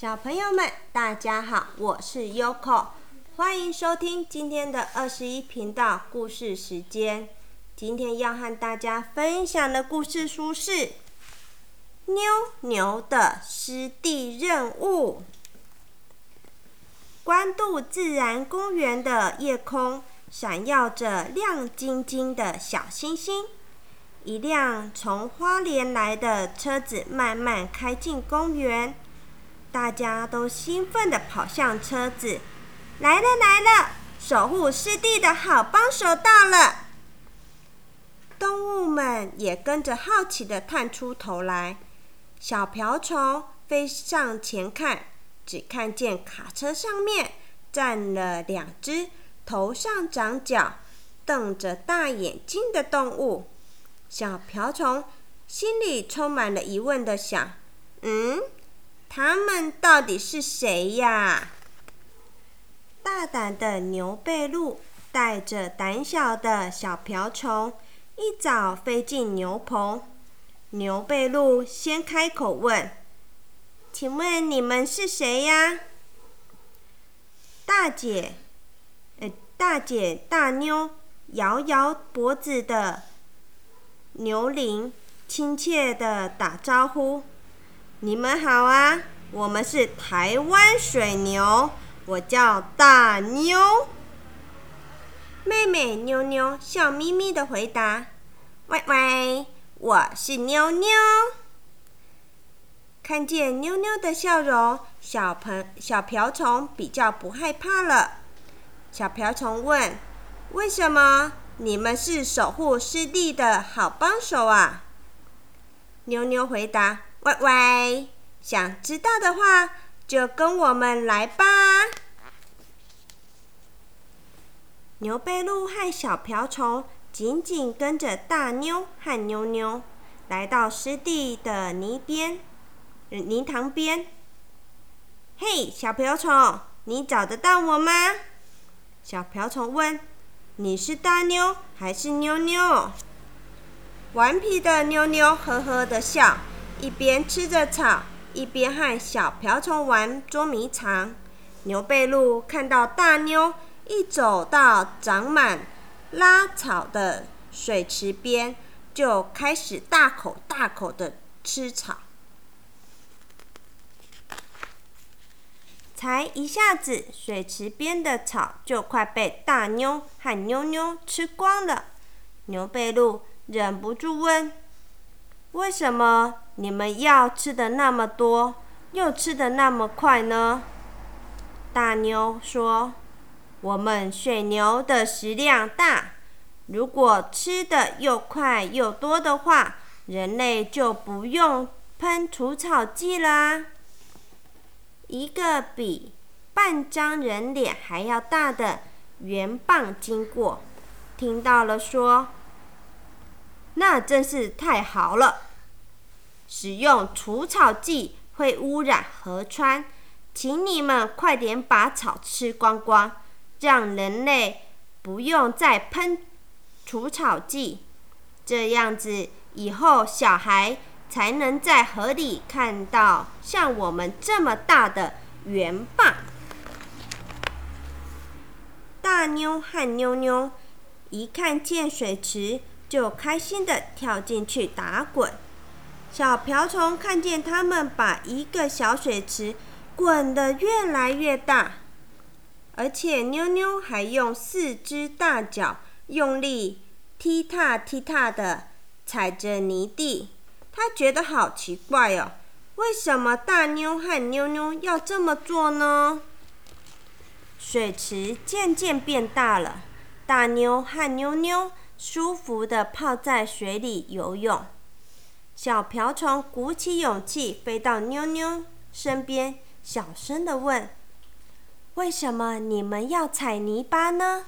小朋友们，大家好，我是 Yoko，欢迎收听今天的二十一频道故事时间。今天要和大家分享的故事书是《妞妞的湿地任务》。关渡自然公园的夜空闪耀着亮晶晶的小星星。一辆从花莲来的车子慢慢开进公园，大家都兴奋地跑向车子。来了来了，守护湿地的好帮手到了。动物们也跟着好奇地探出头来。小瓢虫飞上前看。只看见卡车上面站了两只头上长角、瞪着大眼睛的动物。小瓢虫心里充满了疑问的想：“嗯，他们到底是谁呀？”大胆的牛背鹿带着胆小的小瓢虫，一早飞进牛棚。牛背鹿先开口问。请问你们是谁呀？大姐，呃，大姐大妞摇摇脖子的牛铃，亲切的打招呼：“你们好啊，我们是台湾水牛，我叫大妞。”妹妹妞妞笑眯眯的回答：“喂喂，我是妞妞。”看见妞妞的笑容，小朋小瓢虫比较不害怕了。小瓢虫问：“为什么你们是守护湿地的好帮手啊？”妞妞回答：“喂喂，想知道的话就跟我们来吧。”牛背鹿和小瓢虫紧紧跟着大妞和妞妞，来到湿地的泥边。泥塘边，嘿，小瓢虫，你找得到我吗？小瓢虫问：“你是大妞还是妞妞？”顽皮的妞妞呵呵的笑，一边吃着草，一边和小瓢虫玩捉迷藏。牛背鹿看到大妞一走到长满拉草的水池边，就开始大口大口的吃草。才一下子，水池边的草就快被大妞和妞妞吃光了。牛背鹿忍不住问：“为什么你们要吃的那么多，又吃的那么快呢？”大妞说：“我们水牛的食量大，如果吃的又快又多的话，人类就不用喷除草剂啦。”一个比半张人脸还要大的圆棒经过，听到了说：“那真是太好了！使用除草剂会污染河川，请你们快点把草吃光光，让人类不用再喷除草剂。这样子以后小孩。”才能在河里看到像我们这么大的圆棒。大妞和妞妞一看见水池，就开心的跳进去打滚。小瓢虫看见他们把一个小水池滚得越来越大，而且妞妞还用四只大脚用力踢踏踢踏的踩着泥地。他觉得好奇怪哦，为什么大妞和妞妞要这么做呢？水池渐渐变大了，大妞和妞妞舒服的泡在水里游泳。小瓢虫鼓起勇气飞到妞妞身边，小声的问：“为什么你们要踩泥巴呢？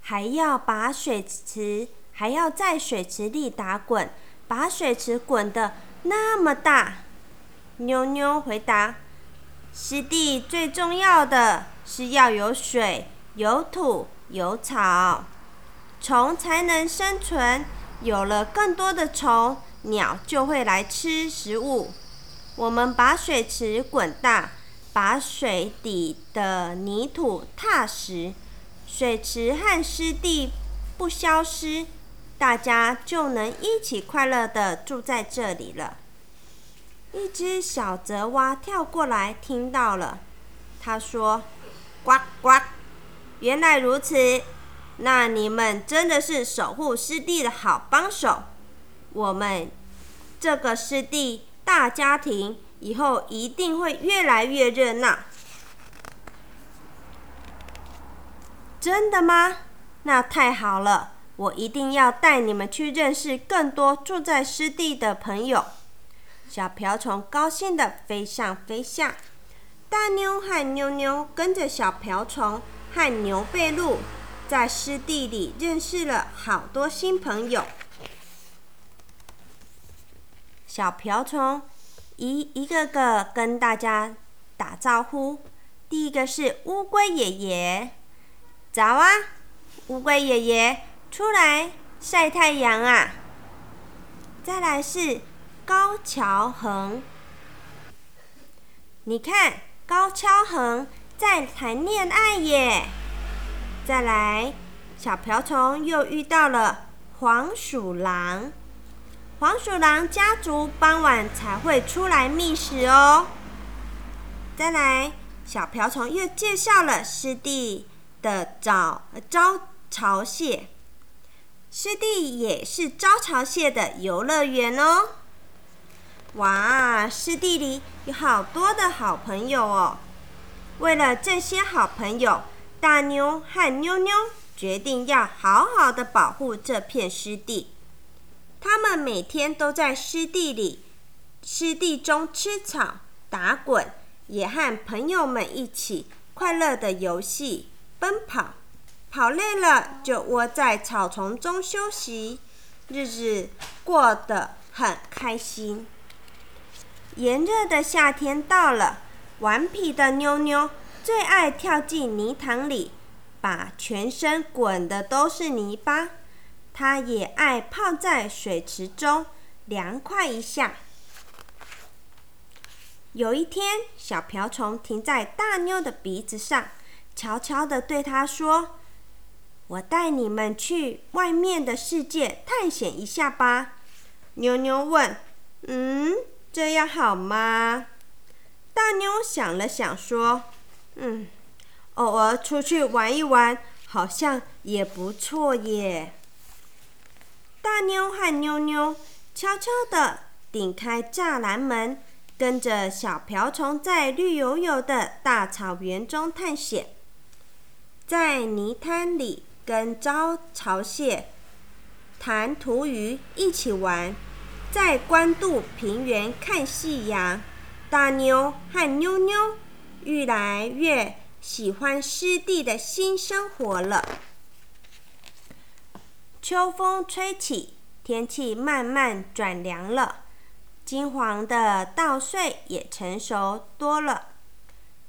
还要把水池，还要在水池里打滚？”把水池滚得那么大，妞妞回答：“湿地最重要的是要有水、有土、有草，虫才能生存。有了更多的虫，鸟就会来吃食物。我们把水池滚大，把水底的泥土踏实，水池和湿地不消失，大家就能一起快乐的住在这里了。一只小泽蛙跳过来，听到了，他说：“呱呱，原来如此，那你们真的是守护湿地的好帮手。我们这个湿地大家庭以后一定会越来越热闹。”真的吗？那太好了，我一定要带你们去认识更多住在湿地的朋友。小瓢虫高兴地飞上飞下，大妞和妞妞跟着小瓢虫和牛背鹿，在湿地里认识了好多新朋友。小瓢虫一一个个跟大家打招呼。第一个是乌龟爷爷，早啊，乌龟爷爷，出来晒太阳啊。再来是。高桥恒，你看高桥恒在谈恋爱耶。再来，小瓢虫又遇到了黄鼠狼。黄鼠狼家族傍晚才会出来觅食哦。再来，小瓢虫又介绍了湿地的早招潮蟹，湿地也是招潮蟹的游乐园哦。哇，湿地里有好多的好朋友哦！为了这些好朋友，大妞和妞妞决定要好好的保护这片湿地。他们每天都在湿地里、湿地中吃草、打滚，也和朋友们一起快乐的游戏、奔跑。跑累了就窝在草丛中休息，日子过得很开心。炎热的夏天到了，顽皮的妞妞最爱跳进泥塘里，把全身滚的都是泥巴。她也爱泡在水池中，凉快一下。有一天，小瓢虫停在大妞的鼻子上，悄悄地对她说：“我带你们去外面的世界探险一下吧。”妞妞问：“嗯？”这样好吗？大妞想了想，说：“嗯，偶尔出去玩一玩，好像也不错耶。”大妞和妞妞悄悄地顶开栅栏门，跟着小瓢虫在绿油油的大草原中探险，在泥滩里跟招潮蟹、弹涂鱼一起玩。在关渡平原看夕阳，大妞和妞妞越来越喜欢湿地的新生活了。秋风吹起，天气慢慢转凉了，金黄的稻穗也成熟多了。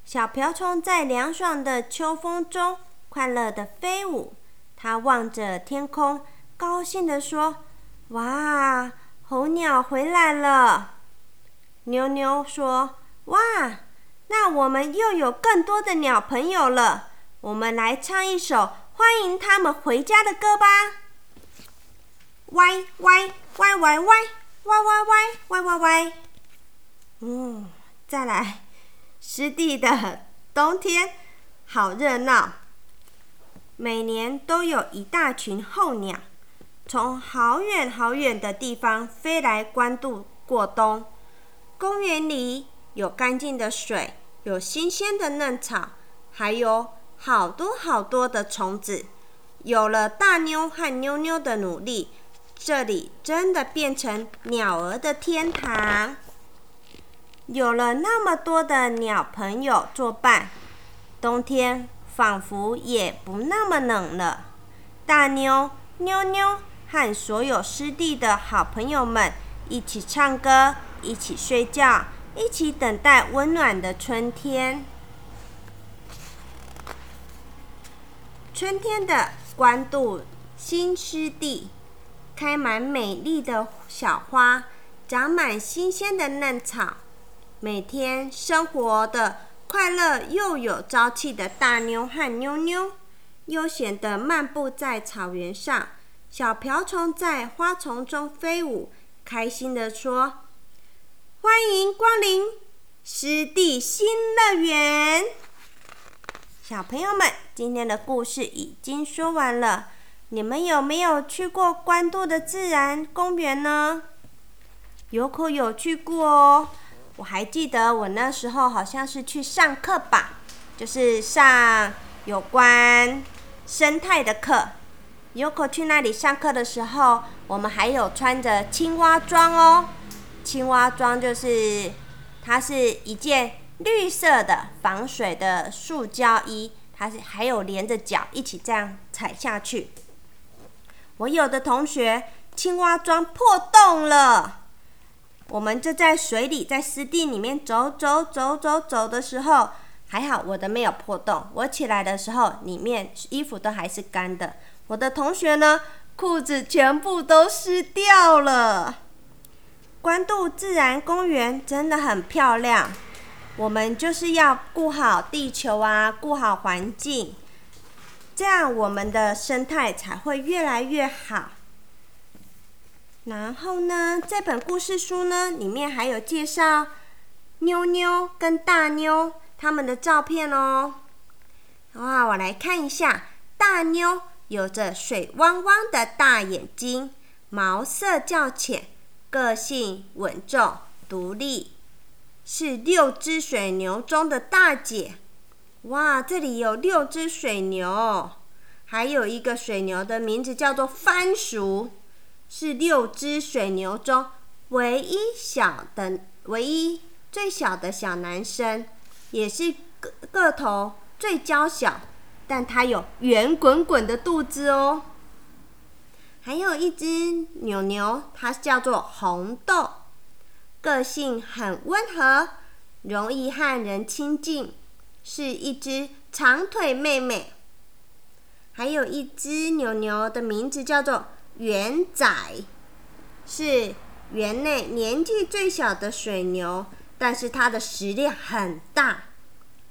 小瓢虫在凉爽的秋风中快乐的飞舞，它望着天空，高兴地说：“哇！”候鸟回来了，妞妞说：“哇，那我们又有更多的鸟朋友了。我们来唱一首欢迎他们回家的歌吧。”歪歪歪歪歪歪歪歪歪歪歪。嗯，再来，湿地的冬天好热闹，每年都有一大群候鸟。从好远好远的地方飞来关渡过冬。公园里有干净的水，有新鲜的嫩草，还有好多好多的虫子。有了大妞和妞妞的努力，这里真的变成鸟儿的天堂。有了那么多的鸟朋友作伴，冬天仿佛也不那么冷了。大妞、妞妞。和所有湿地的好朋友们一起唱歌，一起睡觉，一起等待温暖的春天。春天的关渡新湿地，开满美丽的小花，长满新鲜的嫩草，每天生活的快乐又有朝气的大妞和妞妞，悠闲地漫步在草原上。小瓢虫在花丛中飞舞，开心地说：“欢迎光临湿地新乐园。”小朋友们，今天的故事已经说完了。你们有没有去过关渡的自然公园呢？有可有去过哦。我还记得我那时候好像是去上课吧，就是上有关生态的课。有可去那里上课的时候，我们还有穿着青蛙装哦。青蛙装就是它是一件绿色的防水的塑胶衣，它是还有连着脚一起这样踩下去。我有的同学青蛙装破洞了，我们就在水里，在湿地里面走走走走走的时候，还好我的没有破洞。我起来的时候，里面衣服都还是干的。我的同学呢，裤子全部都湿掉了。关渡自然公园真的很漂亮，我们就是要顾好地球啊，顾好环境。这样我们的生态才会越来越好。然后呢，这本故事书呢，里面还有介绍妞妞跟大妞他们的照片哦。哇，我来看一下，大妞有着水汪汪的大眼睛，毛色较浅，个性稳重独立，是六只水牛中的大姐。哇，这里有六只水牛，还有一个水牛的名字叫做番薯，是六只水牛中唯一小的、唯一最小的小男生，也是个个头最娇小，但它有圆滚滚的肚子哦。还有一只牛牛，它叫做红豆，个性很温和，容易和人亲近。是一只长腿妹妹，还有一只牛牛的名字叫做圆仔，是园内年纪最小的水牛，但是它的食量很大，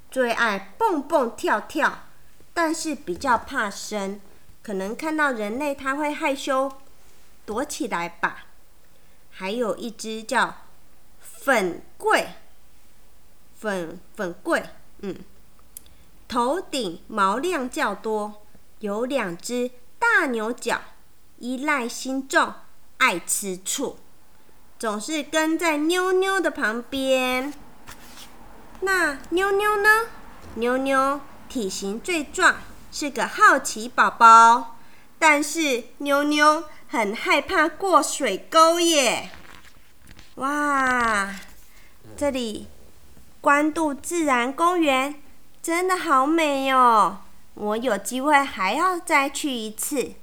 最爱蹦蹦跳跳，但是比较怕生，可能看到人类它会害羞躲起来吧。还有一只叫粉桂，粉粉桂。嗯，头顶毛量较多，有两只大牛角，依赖心重，爱吃醋，总是跟在妞妞的旁边。那妞妞呢？妞妞体型最壮，是个好奇宝宝，但是妞妞很害怕过水沟耶。哇，这里。关渡自然公园真的好美哦！我有机会还要再去一次。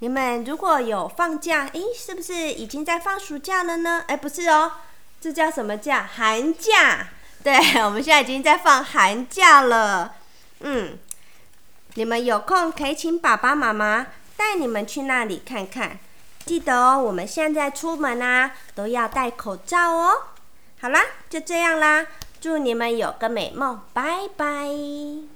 你们如果有放假，诶，是不是已经在放暑假了呢？哎，不是哦，这叫什么假？寒假。对，我们现在已经在放寒假了。嗯，你们有空可以请爸爸妈妈带你们去那里看看。记得哦，我们现在出门啊都要戴口罩哦。好啦，就这样啦。祝你们有个美梦，拜拜。